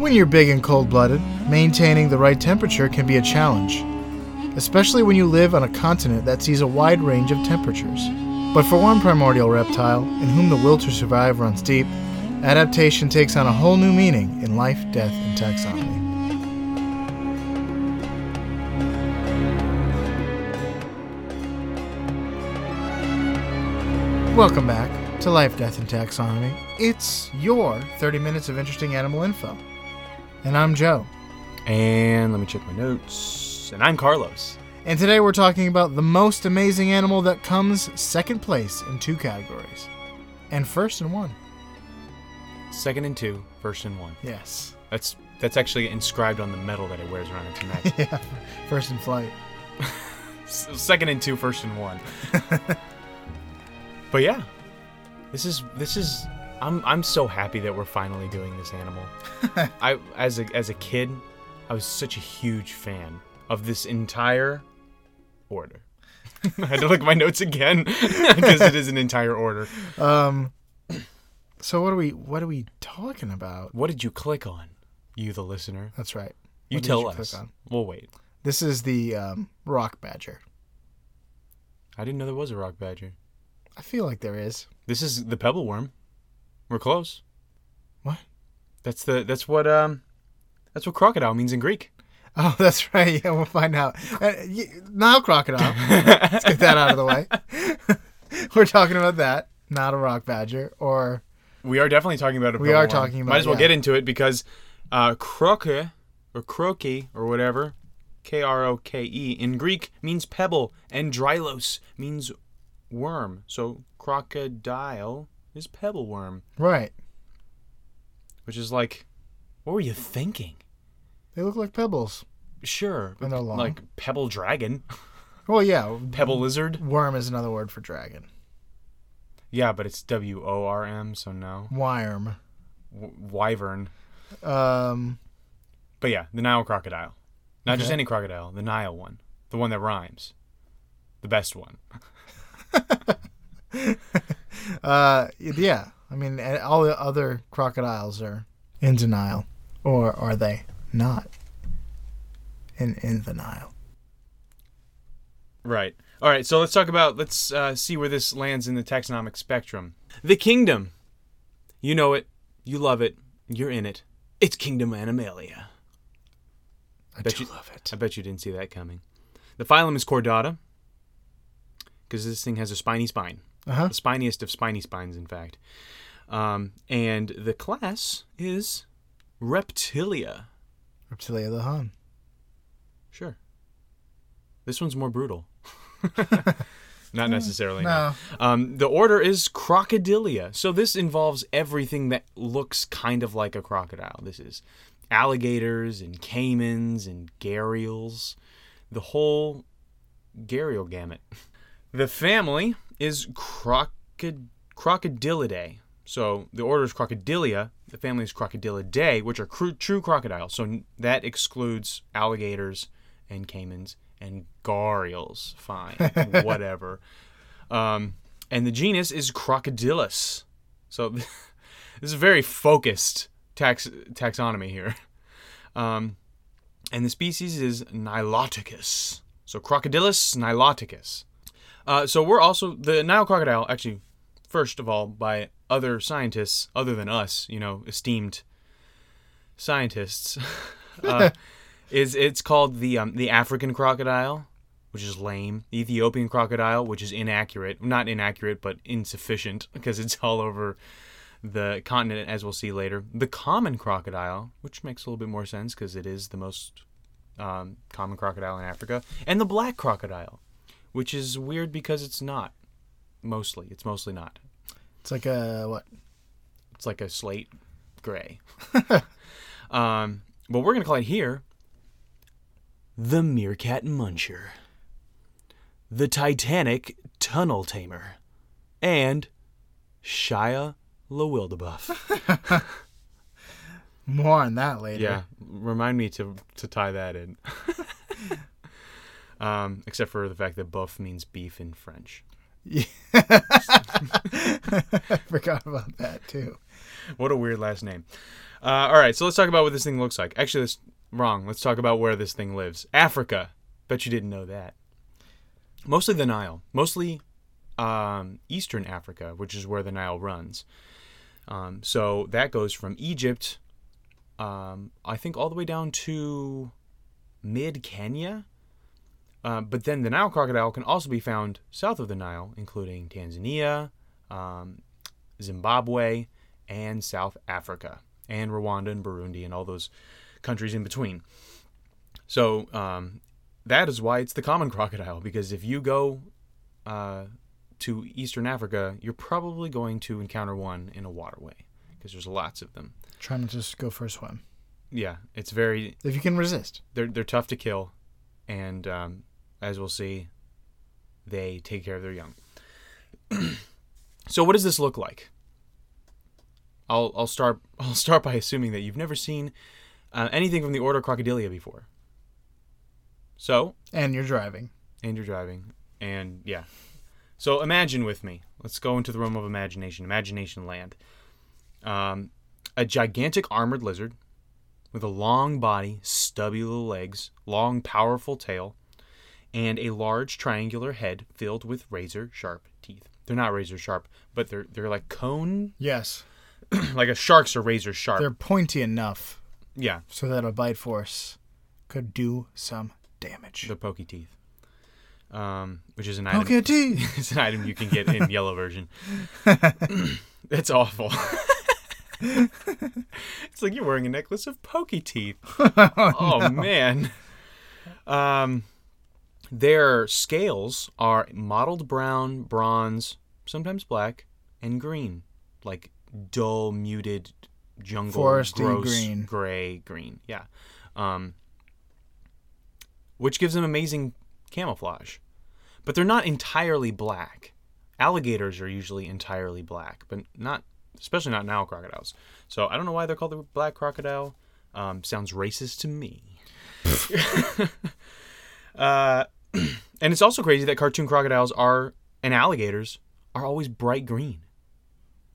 When you're big and cold blooded, maintaining the right temperature can be a challenge, especially when you live on a continent that sees a wide range of temperatures. But for one primordial reptile, in whom the will to survive runs deep, adaptation takes on a whole new meaning in life, death, and taxonomy. Welcome back to Life, Death, and Taxonomy. It's your 30 minutes of interesting animal info. And I'm Joe. And let me check my notes. And I'm Carlos. And today we're talking about the most amazing animal that comes second place in two categories. And first in one. Second and two, first and one. Yes. That's that's actually inscribed on the medal that it wears around its neck. yeah. First in flight. Second and two, first and one. but yeah, this is this is. I'm I'm so happy that we're finally doing this animal. I as a as a kid, I was such a huge fan of this entire order. I had to look at my notes again because it is an entire order. Um so what are we what are we talking about? What did you click on, you the listener? That's right. You What tell you us. click on? We'll wait. This is the um, rock badger. I didn't know there was a rock badger. I feel like there is. This is the pebble worm. We're close. What? That's the that's what um that's what crocodile means in Greek. Oh, that's right. Yeah, we'll find out. Uh, Nile crocodile. Let's get that out of the way. We're talking about that, not a rock badger or We are definitely talking about a We are worm. talking about- Might as well yeah. get into it because uh croke or croaky or whatever, K R O K E in Greek means pebble and drylos means worm. So crocodile is pebble worm, right. which is like what were you thinking? They look like pebbles. Sure, And they're long. like pebble dragon, Well, yeah. pebble lizard. Worm is another word for dragon. Yeah, but it's W O R M, so no. Worm. W- wyvern. Um, But yeah, the Nile crocodile. Not just any crocodile, the Nile one. The one that rhymes. The best one. uh, yeah. I mean, all the other crocodiles are in denial, or are they not? In in the Nile. Right. All right, so let's talk about, let's uh, see where this lands in the taxonomic spectrum. The kingdom. You know it. You love it. You're in it. It's Kingdom Animalia. I Bet do you- love it. I bet you didn't see that coming. The phylum is Chordata, because this thing has a spiny spine. Uh huh. the spiniest of spiny spines, in fact. Um, and the class is Reptilia. Reptilia the Hun. Sure. This one's more brutal. Not necessarily. no. No. Um, the order is Crocodilia. So this involves everything that looks kind of like a crocodile. This is alligators and caimans and gharials, the whole gharial gamut. The family is crocod- Crocodilidae. So the order is Crocodilia. The family is Crocodilidae, which are cru- true crocodiles. So that excludes alligators and caimans and gharials. Fine, whatever. Um, and the genus is Crocodylus. So this is a very focused tax taxonomy here. Um, and the species is Niloticus. So Crocodylus niloticus. Uh, so we're also the Nile crocodile. Actually, first of all, by other scientists other than us, you know, esteemed scientists, uh, is it's called the um, the African crocodile, which is lame. The Ethiopian crocodile, which is inaccurate, not inaccurate, but insufficient because it's all over the continent, as we'll see later. The common crocodile, which makes a little bit more sense because it is the most um, common crocodile in Africa, and the black crocodile, which is weird because it's not. Mostly, it's mostly not. It's like a what? It's like a slate gray. um, but we're gonna call it here the meerkat muncher, the Titanic tunnel tamer, and Shia LaWildebuff. More on that later. Yeah, remind me to to tie that in. um, except for the fact that buff means beef in French. Yeah. I forgot about that too. what a weird last name. Uh, all right, so let's talk about what this thing looks like. Actually, that's wrong. Let's talk about where this thing lives. Africa. Bet you didn't know that. Mostly the Nile. Mostly um, Eastern Africa, which is where the Nile runs. Um, so that goes from Egypt, um, I think, all the way down to mid Kenya. Uh, but then the Nile crocodile can also be found south of the Nile, including Tanzania, um, Zimbabwe, and South Africa, and Rwanda and Burundi, and all those countries in between. So um, that is why it's the common crocodile, because if you go uh, to Eastern Africa, you're probably going to encounter one in a waterway, because there's lots of them. Trying to just go for a swim. Yeah, it's very If you can resist. they're they're tough to kill, and um, as we'll see, they take care of their young. so, what does this look like? I'll I'll start I'll start by assuming that you've never seen uh, anything from the order Crocodilia before. So, And you're driving. and you're driving, and yeah. So imagine with me. Let's go into the realm of imagination, imagination land. Um, a gigantic armored lizard with a long body, stubby little legs, long, powerful tail, and a large triangular head filled with razor sharp teeth. They're not razor sharp, but they're they're like cone, Yes. like a shark's are razor sharp. They're pointy enough yeah, so that a bite force could do some damage. they're pokey teeth. Um, which is an item. Okay, T. it's an item you can get in yellow version. it's awful. it's like you're wearing a necklace of pokey teeth. oh man. Um, their scales are mottled brown, bronze, sometimes black, and green, like dull, muted jungle, Foresty gross, green. gray green. Yeah. Um, which gives them amazing camouflage. But they're not entirely black. Alligators are usually entirely black, but not, especially not Nile crocodiles. So I don't know why they're called the black crocodile. Um, sounds racist to me. uh, and it's also crazy that cartoon crocodiles are and alligators are always bright green.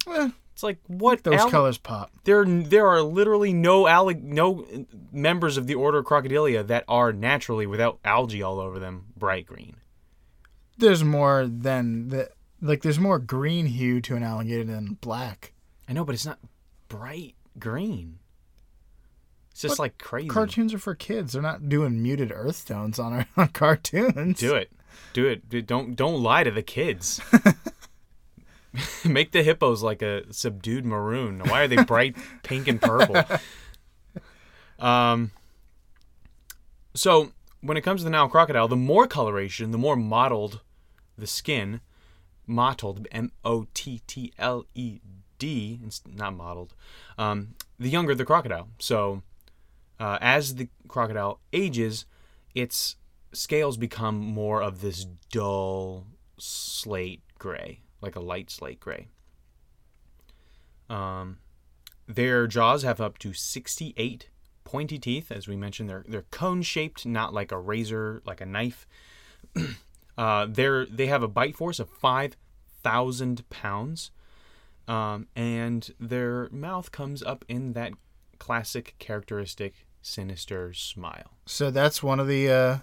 Eh, It's like what those alli- colors pop. there there are literally no allig- no members of the order Crocodilia that are naturally without algae all over them bright green. There's more than the like. There's more green hue to an alligator than black. I know, but it's not bright green. It's just But like crazy. Cartoons are for kids. They're not doing muted earth tones on our on cartoons. Do it. Do it. Don't don't lie to the kids. Make the hippos like a subdued maroon. Why are they bright pink and purple? Um. So when it comes to the Nile crocodile, the more coloration, the more mottled the skin, mottled, M O T T L E D, it's not mottled. Um, the younger the crocodile. So uh, as the crocodile ages, its scales become more of this dull slate gray, like a light slate gray. Um, their jaws have up to 68 pointy teeth, as we mentioned. They're they're cone shaped, not like a razor, like a knife. uh, they're they have a bite force of 5,000 pounds, um, and their mouth comes up in that classic, characteristic, sinister smile. So that's one of the uh,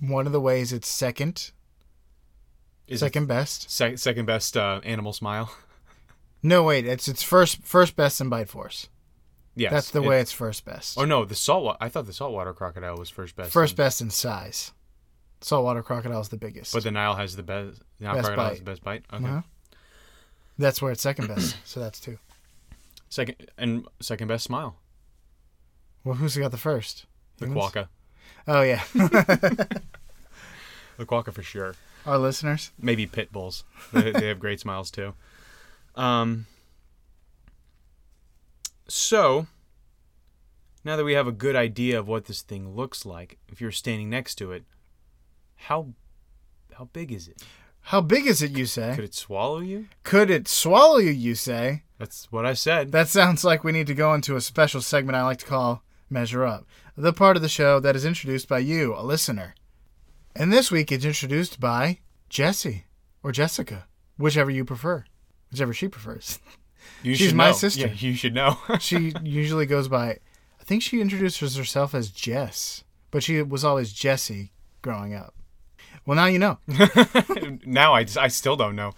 one of the ways it's second Is second best. sec- second best uh, animal smile? No, wait, it's its first first best in bite force. Yes, That's the it- way it's first best. Oh no, the salt. I thought the saltwater crocodile was first best. first in- best in size. Saltwater crocodile is the biggest. But the Nile has the best. Nile Best crocodile has the best bite. Okay. Uh-huh. That's where it's second best. so that's two. Second and second best smile. Well, who's got the first? The Humans? quokka. Oh yeah, The quokka for sure. our listeners. Maybe pit bulls. They, they have great smiles too. Um. So. Now that we have a good idea of what this thing looks like, if you're standing next to it, how how big is it? How big is it? You say? Could it swallow you? Could it swallow you? You say? That's what I said. That sounds like we need to go into a special segment I like to call Measure Up, the part of the show that is introduced by you, a listener. And this week it's introduced by Jessie or Jessica, whichever you prefer, whichever she prefers. You She's my know. sister. Yeah, you should know. she usually goes by. I think she introduces herself as Jess, but she was always Jessie growing up. Well, now you know. now I, just, I still don't know.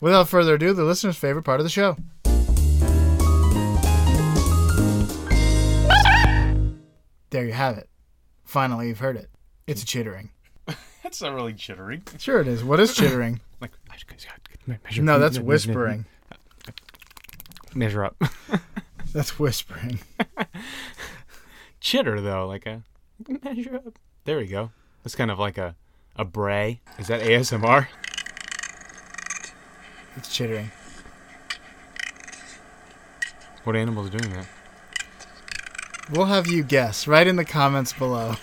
Without further ado, the listener's favorite part of the show. There you have it. Finally, you've heard it. It's a chittering. That's not really chittering. Sure, it is. What is chittering? Like, measure, no, that's whispering. Measure up. That's whispering. Chitter though, like a measure up. There we go. That's kind of like a a bray. Is that ASMR? It's chittering. What animal is doing that? We'll have you guess right in the comments below.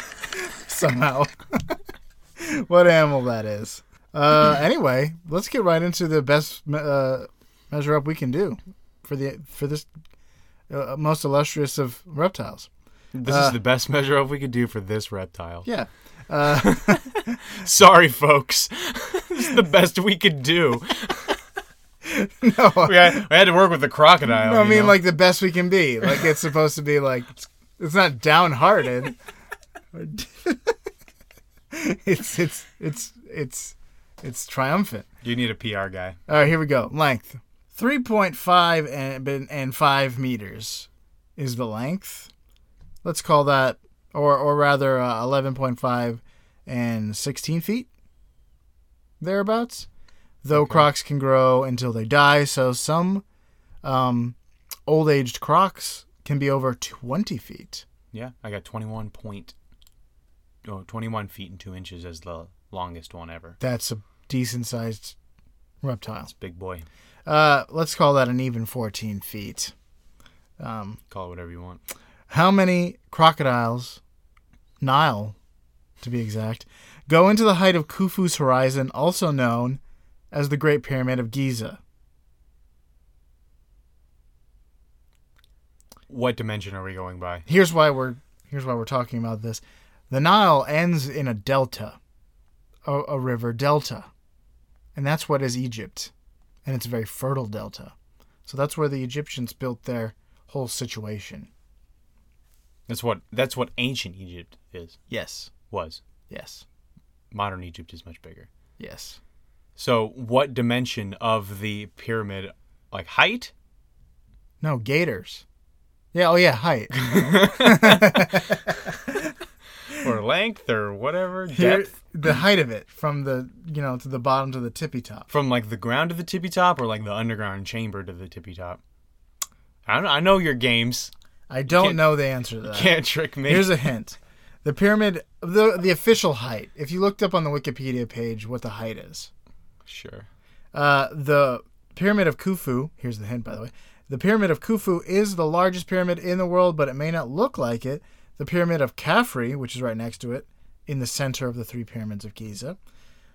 Somehow. what animal that is. Uh, anyway, let's get right into the best uh, measure up we can do for the for this uh, most illustrious of reptiles. This Uh, is the best measure up we could do for this reptile. Yeah. Uh, Sorry, folks. this is the best we could do. no, We had, we had to work with the crocodile. no, I mean know? like the best we can be. Like it's supposed to be like it's not downhearted. it's it's it's it's it's triumphant. you need a PR guy. All right, here we go. Length 3.5 and, and 5 meters is the length. Let's call that, or, or rather, uh, 11.5 and 16 feet. Thereabouts. Though Okay. crocs can grow until they die, so some um, old aged crocs can be over 20 feet. Yeah, I got 21 point, oh, 21 feet and 2 inches as the longest one ever. That's a decent sized reptile. That's big boy. Uh, let's call that an even 14 feet. Um, Call it whatever you want. How many crocodiles, Nile to be exact, go into the height of Khufu's horizon, also known as the Great Pyramid of Giza? What dimension are we going by? Here's why we're here's why we're talking about this. The Nile ends in a delta, a, a river delta, and that's what is Egypt, and it's a very fertile delta. So that's where the Egyptians built their whole situation. That's what that's what ancient Egypt is Yes, was. yes, Modern Egypt is much bigger. yes. So, what dimension of the pyramid, like height? No, gators. Yeah, oh yeah, height. or length or whatever Here, depth the height of it from the you know to the bottom to the tippy top. from like the ground to the tippy top or like the underground chamber to the tippy top i don't I know your games I don't know the answer to that. can't trick me Here's a hint: the pyramid, the the official height. If you looked up on the Wikipedia page what the height is, sure uh, the pyramid of Khufu. Here's the hint, by the way. The pyramid of Khufu is the largest pyramid in the world, but it may not look like it. The pyramid of Khafre, which is right next to it, in the center of the three pyramids of Giza,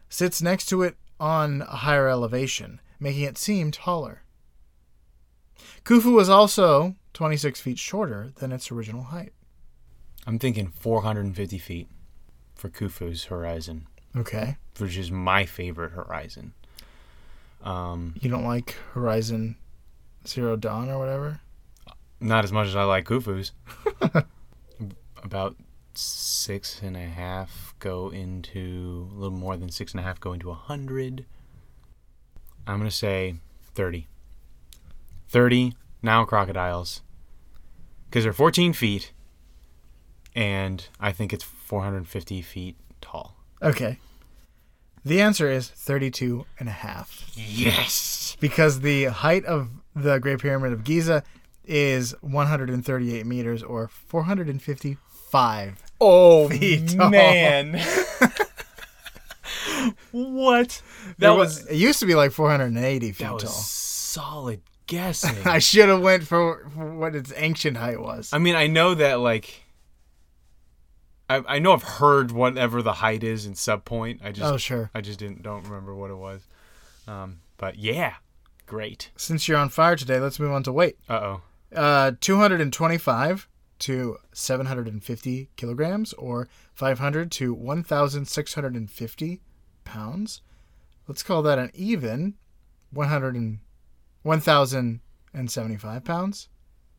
sits next to it on a higher elevation, making it seem taller. Khufu was also 26 feet shorter than its original height. i'm thinking 450 feet for khufu's horizon Okay. Which is my favorite horizon. Um You don't like Horizon Zero Dawn or whatever? not as much as i like khufu's about six and a half go into a little more than six and a half go into a hundred. I'm gonna say 30 30 now crocodiles. Because they're 14 feet and i think it's 450 feet tall. Okay. The answer is 32 and a half. yes Because the height of the Great Pyramid of Giza is 138 meters or 455. oh Feet tall. man what that was It used to be like 480 feet that was tall. solid guessing I should have went for, for what its ancient height was. I mean, I know that like I I know I've heard whatever the height is in sub point. I just oh, sure. I just didn't don't remember what it was. Um, but yeah, great. Since you're on fire today, let's move on to weight. Uh oh. Uh, 225 to 750 kilograms or 500 to 1,650 pounds. Let's call that an even 100 and 1,075 pounds.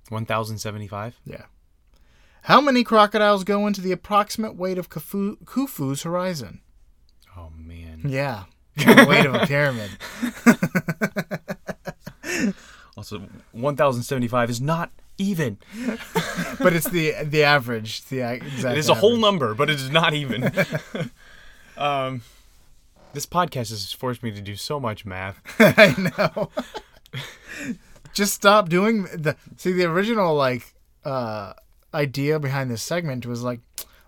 1,075? Yeah. How many crocodiles go into the approximate weight of Khufu, Khufu's horizon? Oh, man. Yeah. The weight of a pyramid. Also, 1,075 is not even. But it's the the average. The a- exact It is a whole number, but it is not even. um, this podcast has forced me to do so much math. I know. Just stop doing the. See, the original like uh idea behind this segment was like,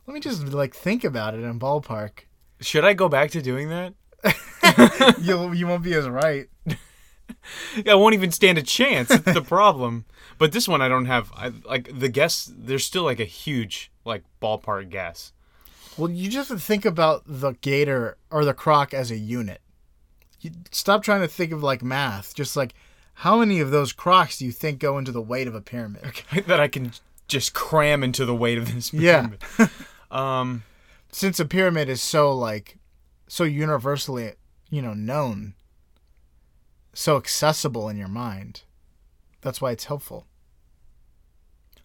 let me just like think about it in ballpark. Should I go back to doing that? You'll you won't be as right. I won't even stand a chance. That's the problem. But this one, I don't have. I like the guess. There's still like a huge like ballpark guess. Well, you just think about the gator or the croc as a unit. You stop trying to think of like math. Just like how many of those crocs do you think go into the weight of a pyramid? Okay, that I can just cram into the weight of this Yeah. pyramid. um, Since a pyramid is so like so universally, you know, known, so accessible in your mind. That's why it's helpful.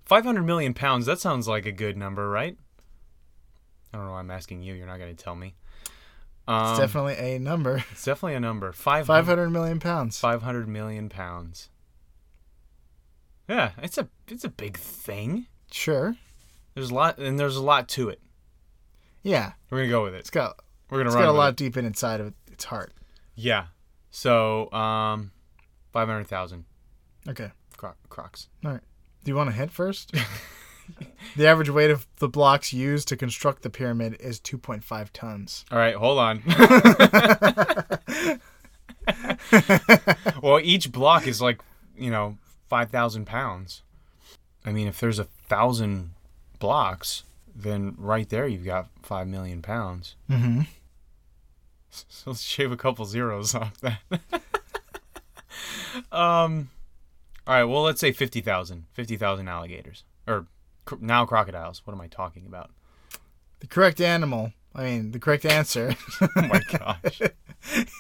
500 million pounds. That sounds like a good number, right? I don't know. why I'm asking you. You're not going to tell me. Um, It's definitely a number. it's definitely a number. 500, 500 million pounds. 500 million pounds. Yeah, it's a it's a big thing. Sure. There's a lot, and there's a lot to it. Yeah. We're gonna go with it. It's got We're gonna it's run got a lot it. deep in inside of its heart. Yeah. So, um, five hundred thousand Okay. cro- crocs. All right. Do you want to hit first? the average weight of the blocks used to construct the pyramid is 2.5 tons. All right, hold on. well, each block is like you know five thousand pounds. I mean, if there's a thousand blocks, then right there you've got five million pounds. Mm-hmm. So let's shave a couple zeros off that. um, all right. Well, let's say 50,000. 50,000 alligators. Or cr- now crocodiles. What am I talking about? The correct animal, I mean, the correct answer Oh my gosh.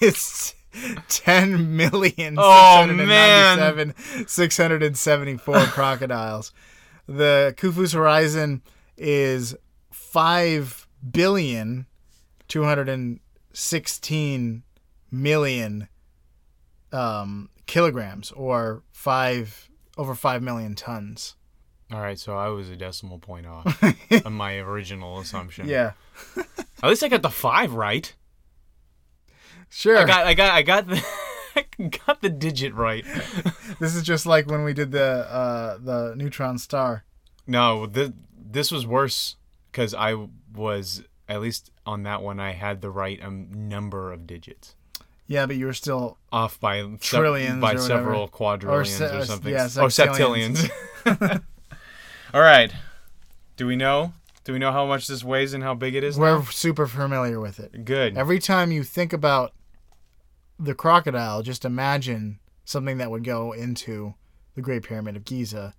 is 10 million Oh, man. 674 crocodiles. The Khufu's horizon is 5 billion 216 million um, kilograms or 5 over 5 million tons. All right. So I was a decimal point off on my original assumption. Yeah. At least I got the five right. Sure. I got, I got, I got the, I got the digit right. this is just like when we did the uh, the neutron star. No, th- this was worse because I was at least on that one. I had the right um, number of digits. Yeah, but you were still off by se- Trillions by or several Or quadrillions se- or, or- something. yeah, oh, septillions. septillions. All right. Do we know? Do we know how much this weighs and how big it is? we're now? super familiar with it. Good. Every time you think about the crocodile, just imagine something that would go into the Great Pyramid of Giza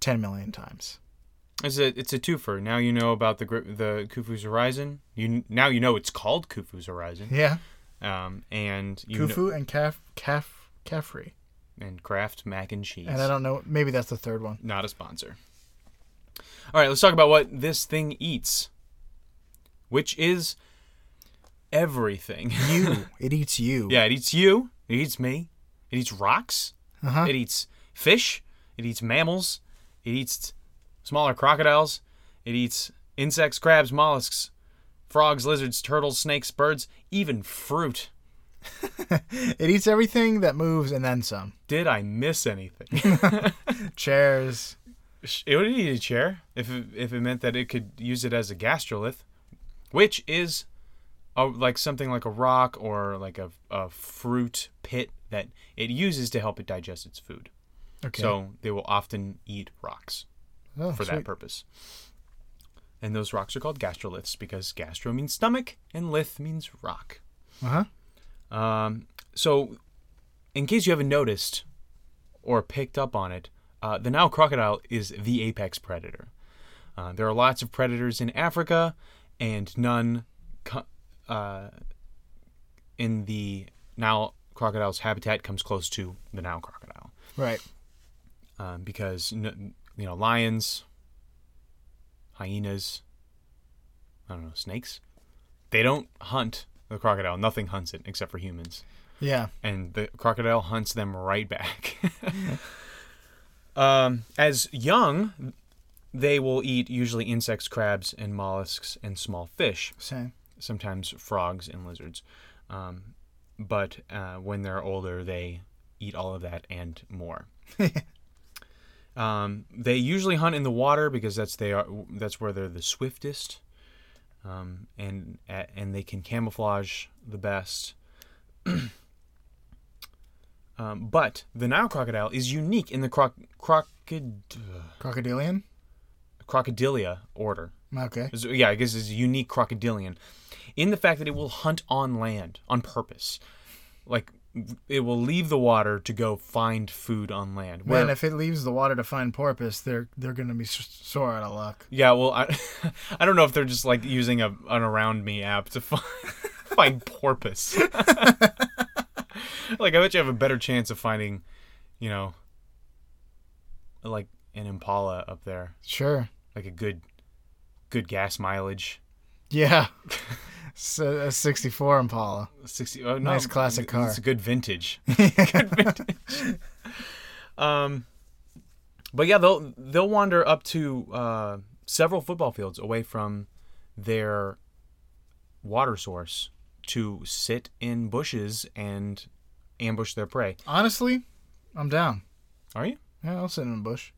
10 million times. It's a it's a twofer. Now you know about the the Khufu's Horizon. You now you know it's called Khufu's Horizon. Yeah. Um, and Khufu and Kaf Kaf Kafri. and Kraft mac and cheese. And I don't know, maybe that's the third one. Not a sponsor. All right, let's talk about what this thing eats, which is everything. You. it eats you. yeah, it eats you. It eats me. It eats rocks. Uh-huh. It eats fish. It eats mammals. It eats smaller crocodiles. It eats insects, crabs, mollusks, frogs, lizards, turtles, snakes, birds, even fruit. It eats everything that moves and then some. Did I miss anything? Chairs. It would eat a chair if it, if it meant that it could use it as a gastrolith, which is a, like something like a rock or like a, a fruit pit that it uses to help it digest its food. Okay. So they will often eat rocks Oh, for that purpose. And those rocks are called gastroliths because gastro means stomach and lith means rock. Uh-huh. Um, so, in case you haven't noticed or picked up on it, uh, the Nile crocodile is the apex predator. Uh, there are lots of predators in Africa, and none co- uh, in the Nile crocodile's habitat comes close to the Nile crocodile Right. um, because you know lions, hyenas, I don't know snakes, they don't hunt the crocodile. Nothing hunts it except for humans, Yeah. and the crocodile hunts them right back. um, as young, they will eat usually insects, crabs, and mollusks and small fish. Same. Sometimes frogs and lizards. Um, but uh, when they're older, they eat all of that and more. Um, they usually hunt in the water because that's they are that's where they're the swiftest, um, and and they can camouflage the best. um, but the Nile crocodile is unique in the croc crocod Crocodilian. crocodilia order. Okay. Yeah, I guess it's a unique crocodilian in the fact that it will hunt on land on purpose. Like it will leave the water to go find food on land. Man, Where- if it leaves the water to find porpoise, they're they're gonna be sore out of luck. yeah, well, I, I don't know if they're just like using a an around me app to find find porpoise. like I bet you have a better chance of finding, you know, like an impala up there, Sure. like a good, good gas mileage. Yeah. So, a 64 Impala. 60 oh, no, Nice classic car. It's a good vintage. good vintage. Um but yeah, they'll they'll wander up to uh, several football fields away from their water source to sit in bushes and ambush their prey. Honestly, I'm down. Are you? Yeah, I'll sit in a bush.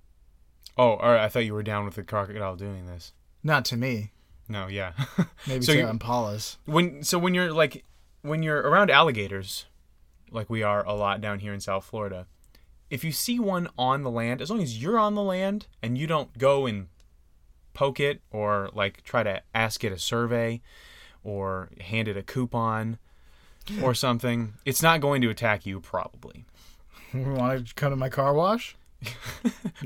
Oh, all right. I thought you were down with the crocodile doing this. Not to me. No, yeah. Maybe So to Impalas. when so when you're like when you're around alligators like we are a lot down here in south florida if you see one on the land as long as you're on the land and you don't go and poke it or like try to ask it a survey or hand it a coupon or something it's not going to attack you probably Want to come to my car wash? Get,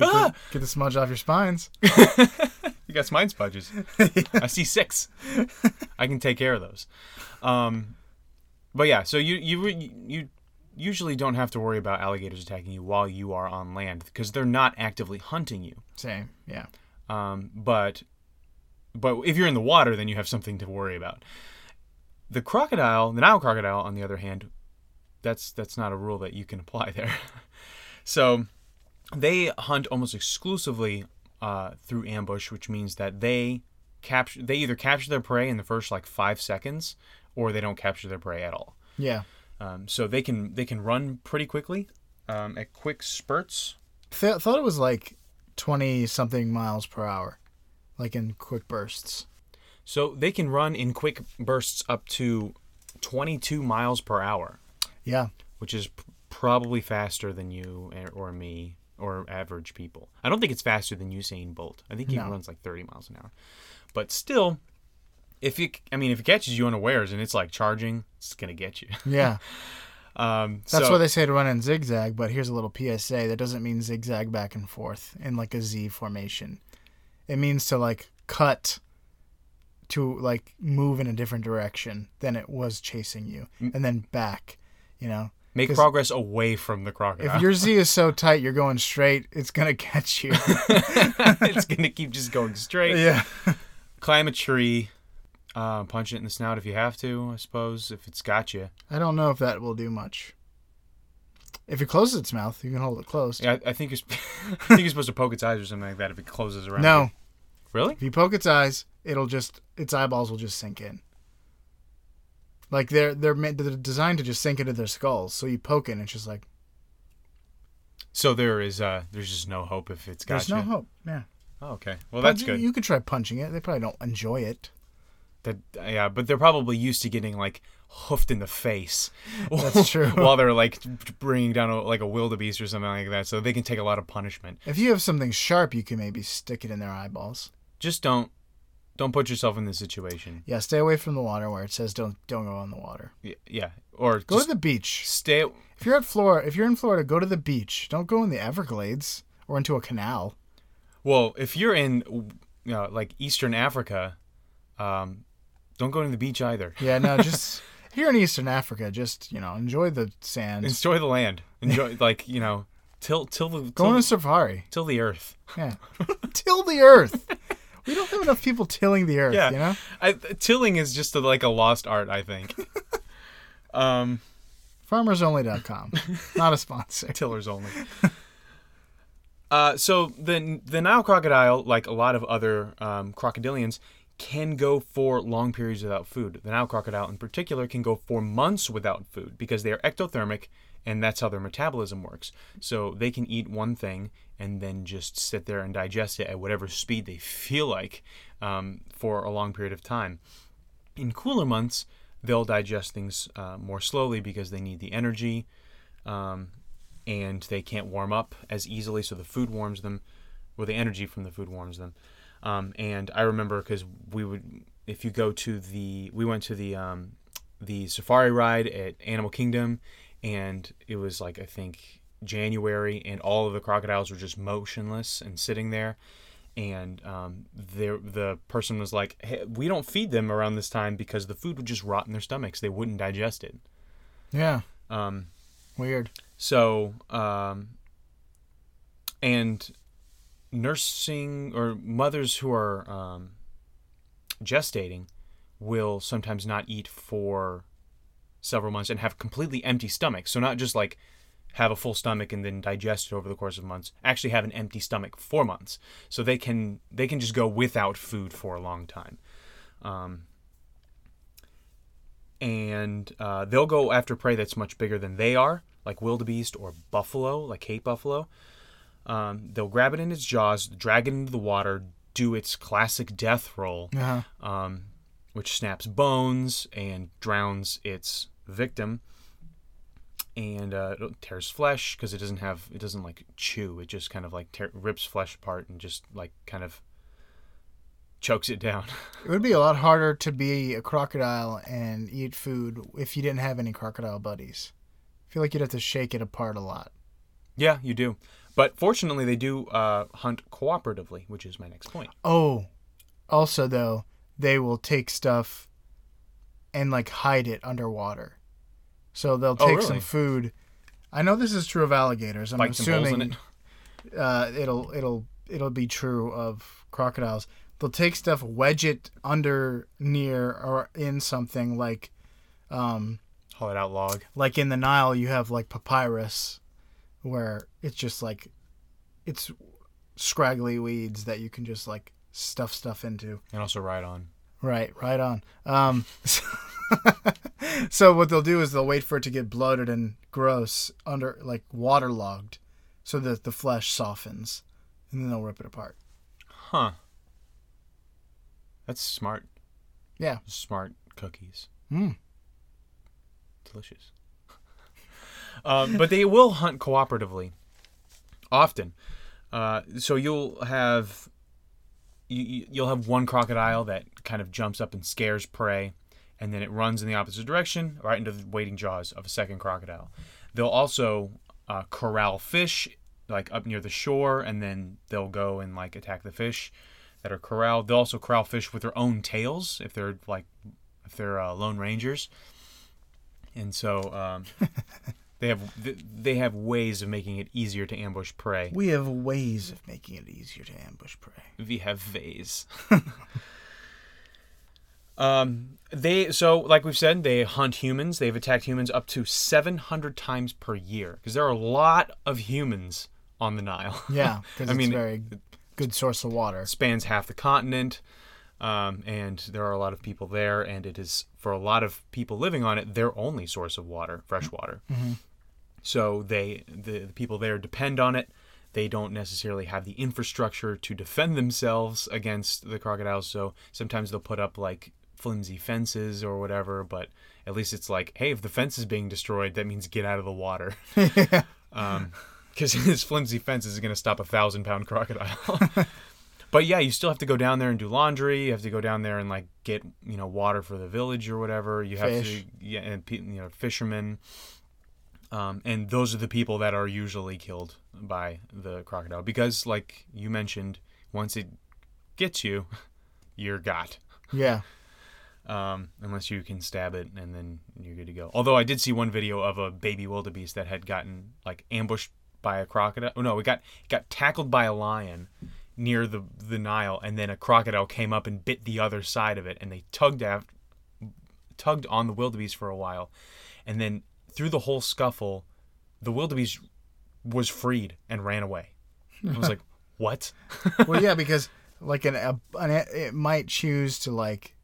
Ah! the, get the smudge off your spines. You got spine spudges i see six. I can take care of those. Um but yeah so you you you usually don't have to worry about alligators attacking you while you are on land because they're not actively hunting you. Same. Yeah. um but but if you're in the water then you have something to worry about. The crocodile the nile crocodile on the other hand that's that's not a rule that you can apply there. So they hunt almost exclusively uh, through ambush, which means that they capture they either capture their prey in the first like five seconds, or they don't capture their prey at all. Yeah. Um, so they can they can run pretty quickly um, at quick spurts. Th- thought it was like 20 something miles per hour, like in quick bursts. So they can run in quick bursts up to 22 miles per hour, Yeah. which is p- probably faster than you eh, or me or average people. I don't think it's faster than Usain Bolt. I think he No. runs like 30 miles an hour. But still, if it, I mean, if it catches you unawares and it's like charging, it's gonna get you. Yeah. Um, That's so, why they say to run in zigzag, but here's a little PSA. That doesn't mean zigzag back and forth in like a Z formation. It means to like cut to like move in a different direction than it was chasing you and then back, you know. Make progress away from the crocodile. If your Z is so tight you're going straight, it's going to catch you. it's gonna keep just going straight. yeah. Climb a tree, uh, punch it in the snout if you have to. I suppose if it's got you. I don't know if that will do much. If it closes its mouth, you can hold it closed. Yeah, I, I think you're. I think you're supposed to poke its eyes or something like that if it closes around. No, you. Really? if you poke its eyes, it'll just its eyeballs will just sink in. Like they're they're meant they're designed to just sink into their skulls. So you poke it, and it's just like So there is. Uh, there's just no hope if it's got there's you. no hope. Yeah, Oh, okay. Well, that's Punch- good. You could try punching it. They probably don't enjoy it. That yeah, but they're probably used to getting like hoofed in the face. That's true. While they're like bringing down a, like a wildebeest or something like that, so they can take a lot of punishment. If you have something sharp, you can maybe stick it in their eyeballs. Just don't don't put yourself in this situation. Yeah, stay away from the water where it says don't don't go on the water. Y- Yeah, or Go to the beach. stay. If you're at Florida, if you're in Florida, go to the beach. Don't go in the Everglades or into a canal. Well, if you're in you know, like Eastern Africa, um, don't go to the beach either. Yeah, no, just Here in Eastern Africa, just you know, enjoy the sand. Enjoy the land. Enjoy like you know, till till the Go till, on a safari. till the earth. Yeah, till the earth. We don't have enough people tilling the earth. Yeah. You know, I, tilling is just a, like a lost art, I think. um, farmersonly.com, not a sponsor. tillers only. uh, so the the Nile crocodile, like a lot of other um, crocodilians, can go for long periods without food. The Nile crocodile, in particular, can go for months without food because they are ectothermic, and that's how their metabolism works. So they can eat one thing and then just sit there and digest it at whatever speed they feel like um, for a long period of time. In cooler months, they'll digest things uh, more slowly because they need the energy um, and they can't warm up as easily, so the food warms them, or the energy from the food warms them. Um, and I remember because we would, if you go to the, we went to the um, the safari ride at Animal Kingdom, and it was like I think January, and all of the crocodiles were just motionless and sitting there. And um, there, the person was like, hey, "We don't feed them around this time because the food would just rot in their stomachs; they wouldn't digest it." Yeah, Um, weird. so, um, and nursing or mothers who are um, gestating will sometimes not eat for several months and have completely empty stomachs. So, not just like have a full stomach and then digest it over the course of months. Actually, have an empty stomach for months, so they can they can just go without food for a long time. Um, and uh, they'll go after prey that's much bigger than they are, like wildebeest or buffalo, like Cape buffalo. Um, they'll grab it in its jaws, drag it into the water, do its classic death roll, Uh-huh. um, which snaps bones and drowns its victim, and uh, it tears flesh because it doesn't have it doesn't like chew. It just kind of like tear, rips flesh apart and just like kind of chokes it down. It would be a lot harder to be a crocodile and eat food if you didn't have any crocodile buddies. I feel like you'd have to shake it apart a lot. yeah, you do. But fortunately, they do uh, hunt cooperatively, which is my next point. Oh, also though, they will take stuff and like hide it underwater. So they'll Oh, take some food. I know this is true of alligators. I'm Bite some holes in assuming it. uh, it'll it'll it'll be true of crocodiles. They'll take stuff, wedge it under, near, or in something like, um, it out log. like in the Nile, you have like papyrus, where it's just like, it's scraggly weeds that you can just like stuff stuff into. And also ride on. Right, right on. Um, so what they'll do is they'll wait for it to get bloated and gross under like waterlogged, so that the flesh softens, and then they'll rip it apart. Huh. That's smart. Yeah. Smart cookies. Mm. Delicious. um, but they will hunt cooperatively, often. Uh, so you'll have you, you- you'll have one crocodile that kind of jumps up and scares prey, and then it runs in the opposite direction, right into the waiting jaws of a second crocodile. They'll also uh, corral fish like up near the shore, and then they'll go and like attack the fish that are corralled. They'll also corral fish with their own tails if they're like if they're uh, lone rangers, and so um, they have they have ways of making it easier to ambush prey. We have ways of making it easier to ambush prey. We have ways. um, they so like we've said, they hunt humans. They've attacked humans up to 700 times per year because there are a lot of humans on the Nile. Yeah, because I it's mean, a very good source of water. spans half the continent, um, and there are a lot of people there, and it is for a lot of people living on it their only source of water, fresh water. So they the, the people there depend on it. They don't necessarily have the infrastructure to defend themselves against the crocodiles. So sometimes they'll put up like flimsy fences or whatever, but at least it's like, hey, if the fence is being destroyed, that means get out of the water. Um, because this flimsy fence is going to stop a thousand pound crocodile. but yeah, you still have to go down there and do laundry. You have to go down there and like get you know water for the village or whatever. You have Fish. to yeah, and you know fishermen. Um, and those are the people that are usually killed by the crocodile because, like you mentioned, once it gets you, you're got. Yeah. um, unless you can stab it and then you're good to go. Although I did see one video of a baby wildebeest that had gotten like ambushed by a crocodile. Oh no, it got it got tackled by a lion near the the Nile, and then a crocodile came up and bit the other side of it, and they tugged at tugged on the wildebeest for a while, and then through the whole scuffle, the wildebeest was freed and ran away. I was like, what? well, yeah, because like an, a, an it might choose to like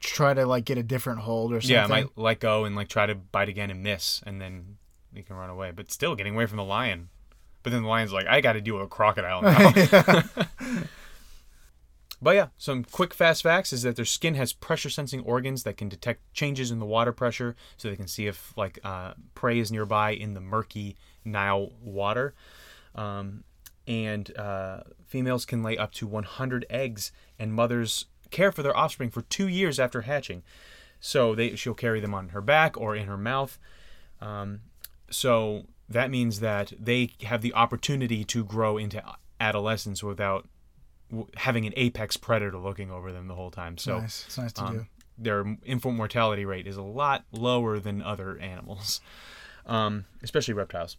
try to like get a different hold or something. Yeah, it might let go and like try to bite again and miss, and then you can run away. But still getting away from the lion. But then the lion's like, I got to deal with a crocodile now. but yeah, some quick fast facts is that their skin has pressure sensing organs that can detect changes in the water pressure, so they can see if like uh, prey is nearby in the murky Nile water. Um, and uh, females can lay up to 100 eggs, and mothers care for their offspring for two years after hatching. So they she'll carry them on her back or in her mouth. Um, so that means that they have the opportunity to grow into adolescence without w- having an apex predator looking over them the whole time. So nice. It's nice to um, do. their infant mortality rate is a lot lower than other animals, um, especially reptiles.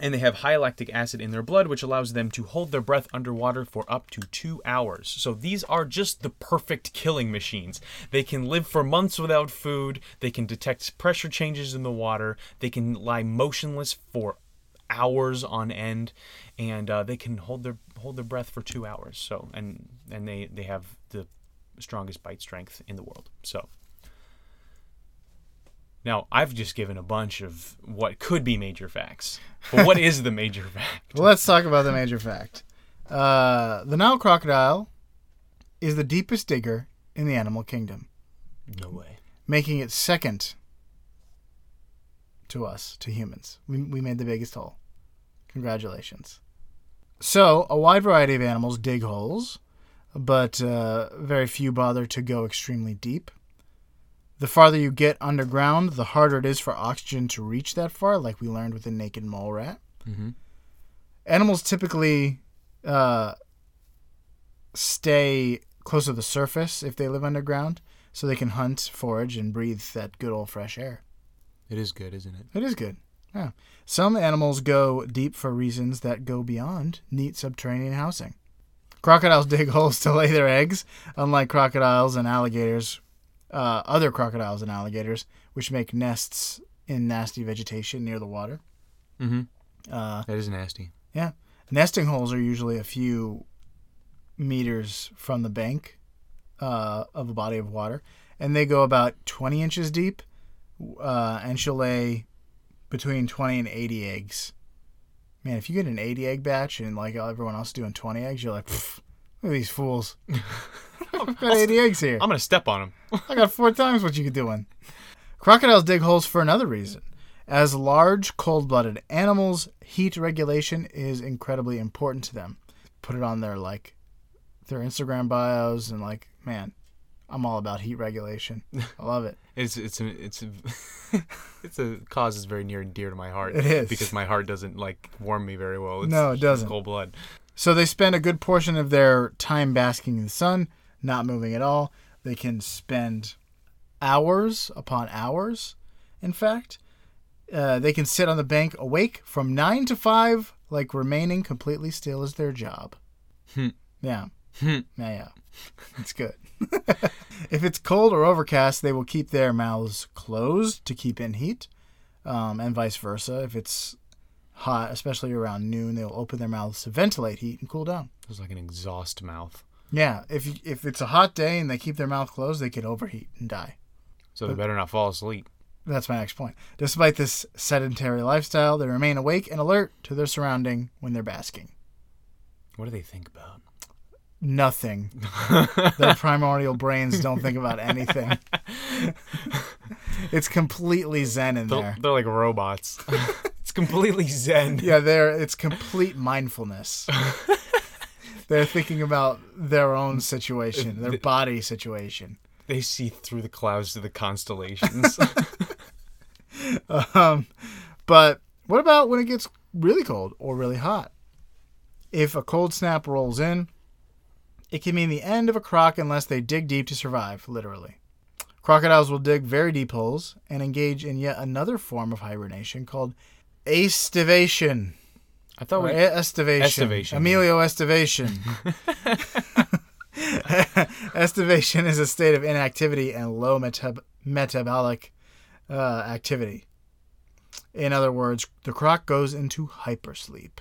And they have high lactic acid in their blood, which allows them to hold their breath underwater for up to two hours. So these are just the perfect killing machines. They can live for months without food, they can detect pressure changes in the water, they can lie motionless for hours on end, and uh, they can hold their hold their breath for two hours. So and and they they have the strongest bite strength in the world. So now I've just given a bunch of what could be major facts, but what is the major fact? Well, let's talk about the major fact. Uh, the Nile crocodile is the deepest digger in the animal kingdom, No way. making it second to us, to humans. We, we made the biggest hole. Congratulations. So, a wide variety of animals dig holes, but uh, very few bother to go extremely deep. The farther you get underground, the harder it is for oxygen to reach that far, like we learned with the naked mole rat. Mm-hmm. Animals typically uh, stay close to the surface if they live underground, so they can hunt, forage, and breathe that good old fresh air. It is good, isn't it? It is good. Yeah. Some animals go deep for reasons that go beyond neat subterranean housing. Crocodiles dig holes to lay their eggs, unlike crocodiles and alligators, uh, other crocodiles and alligators, which make nests in nasty vegetation near the water. Mm-hmm. Uh, That is nasty. Yeah. Nesting holes are usually a few meters from the bank uh, of a body of water, and they go about 20 inches deep, uh, and she'll lay between 20 and 80 eggs. Man, if you get an 80 egg batch and like everyone else doing 20 eggs, you're like, look at these fools. I've got 80 eggs here. I'm gonna step on them. I got four times what you could doing. Crocodiles dig holes for another reason. As large, cold blooded animals, heat regulation is incredibly important to them. Put it on their like their Instagram bios and like, man, I'm all about heat regulation. I love it. It's it's a, it's a, it's a cause that's very near and dear to my heart. It is. because my heart doesn't like warm me very well. It's, No, it doesn't. Cold blood. So they spend a good portion of their time basking in the sun, not moving at all. They can spend hours upon hours, in fact. Uh, they can sit on the bank awake from 9 to 5, like remaining completely still is their job. Hmm. Yeah. Hmm. Yeah, yeah. It's good. If it's cold or overcast, they will keep their mouths closed to keep in heat, um, and vice versa. If it's hot, especially around noon, they'll open their mouths to ventilate heat and cool down. It's like an exhaust mouth. Yeah, if you, if it's a hot day and they keep their mouth closed, they could overheat and die. So they better not fall asleep. That's my next point. Despite this sedentary lifestyle, they remain awake and alert to their surrounding when they're basking. What do they think about? Nothing. Their primordial brains don't think about anything. it's completely zen in They're, there. they're like robots. it's completely zen. Yeah, they're it's complete mindfulness. they're thinking about their own situation, their body situation. They see through the clouds to the constellations. Um, but what about when it gets really cold or really hot? If a cold snap rolls in, it can mean the end of a croc unless they dig deep to survive, literally. Crocodiles will dig very deep holes and engage in yet another form of hibernation called aestivation. I thought Or we. estivation. Estivation, Emilio estivation. estivation is a state of inactivity and low metab- metabolic uh, activity. In other words, the croc goes into hypersleep.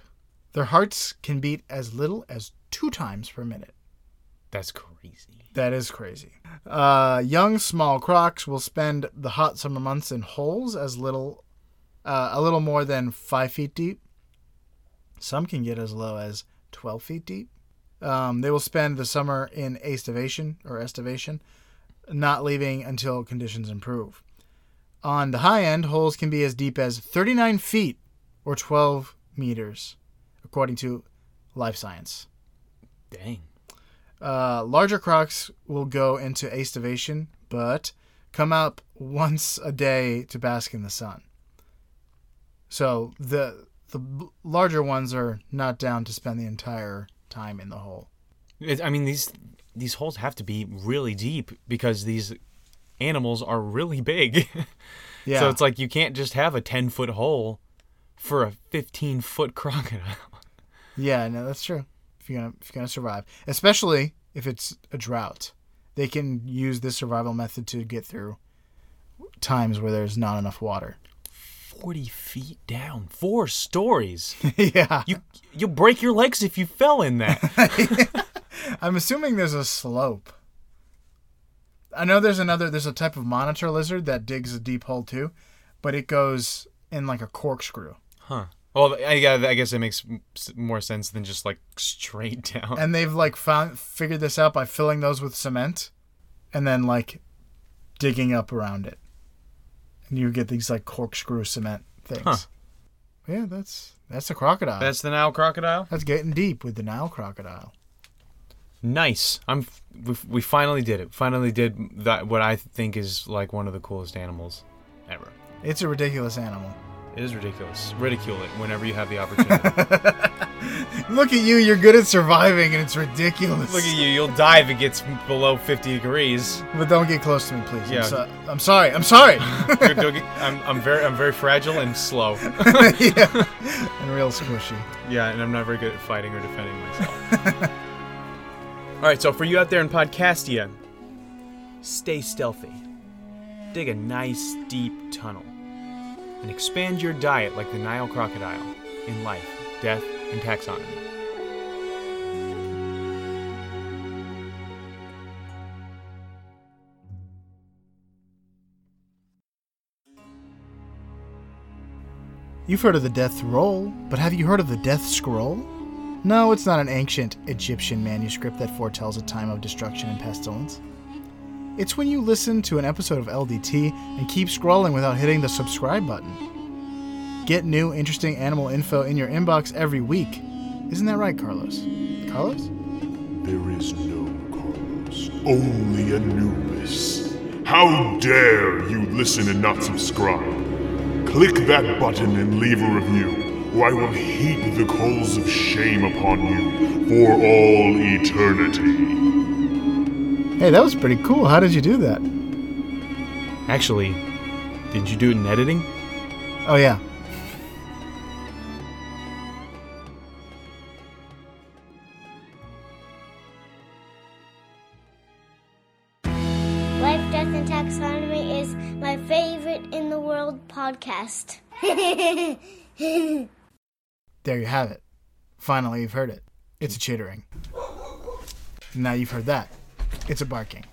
Their hearts can beat as little as two times per minute. That's crazy. That is crazy. Uh, young small crocs will spend the hot summer months in holes as little, uh, a little more than five feet deep. Some can get as low as twelve feet deep. Um, they will spend the summer in estivation or estivation, not leaving until conditions improve. On the high end, holes can be as deep as 39 feet or 12 meters, according to Live Science. Dang. Uh, larger crocs will go into estivation, but come up once a day to bask in the sun. So the the larger ones are not down to spend the entire time in the hole. I mean, these these holes have to be really deep because these animals are really big. Yeah. So it's like you can't just have a ten foot hole for a fifteen foot crocodile. yeah, no, that's true. If you're gonna if you're gonna survive, especially if it's a drought, they can use this survival method to get through times where there's not enough water. Forty feet down, four stories. yeah. You you'll break your legs if you fell in that. I'm assuming there's a slope. I know there's another there's a type of monitor lizard that digs a deep hole too, but it goes in like a corkscrew. huh. Well, I, I guess it makes more sense than just like straight down. And they've like found figured this out by filling those with cement and then like digging up around it. And you get these like corkscrew cement things. Huh. Yeah, that's that's a crocodile. That's the Nile crocodile. that's getting deep with the Nile crocodile. Nice. I'm. We, we finally did it. Finally did that. What I think is like one of the coolest animals ever. It's a ridiculous animal. It is ridiculous. Ridicule it whenever you have the opportunity. Look at you, you're good at surviving and it's ridiculous. Look at you. You'll die if it gets below 50 degrees. But don't get close to me, please. Yeah. I'm, so- I'm sorry. I'm sorry. Don't get- I'm, I'm very I'm very fragile and slow. yeah. And real squishy. Yeah, and I'm not very good at fighting or defending myself. All right, so for you out there in Podcastia, stay stealthy. Dig a nice deep tunnel and expand your diet like the Nile crocodile in life, death, and taxonomy. You've heard of the Death Roll, but have you heard of the Death Scroll? No, it's not an ancient Egyptian manuscript that foretells a time of destruction and pestilence. It's when you listen to an episode of LDT and keep scrolling without hitting the subscribe button. Get new, interesting animal info in your inbox every week. Isn't that right, Carlos? Carlos? There is no Carlos, only Anubis. How dare you listen and not subscribe? Click that button and leave a review, or I will heap the coals of shame upon you for all eternity. Hey, that was pretty cool. How did you do that? Actually, did you do it in editing? Oh, yeah. Life, Death, and Taxonomy is my favorite in the world podcast. There you have it. Finally, you've heard it. It's a chittering. Now you've heard that. It's a barking.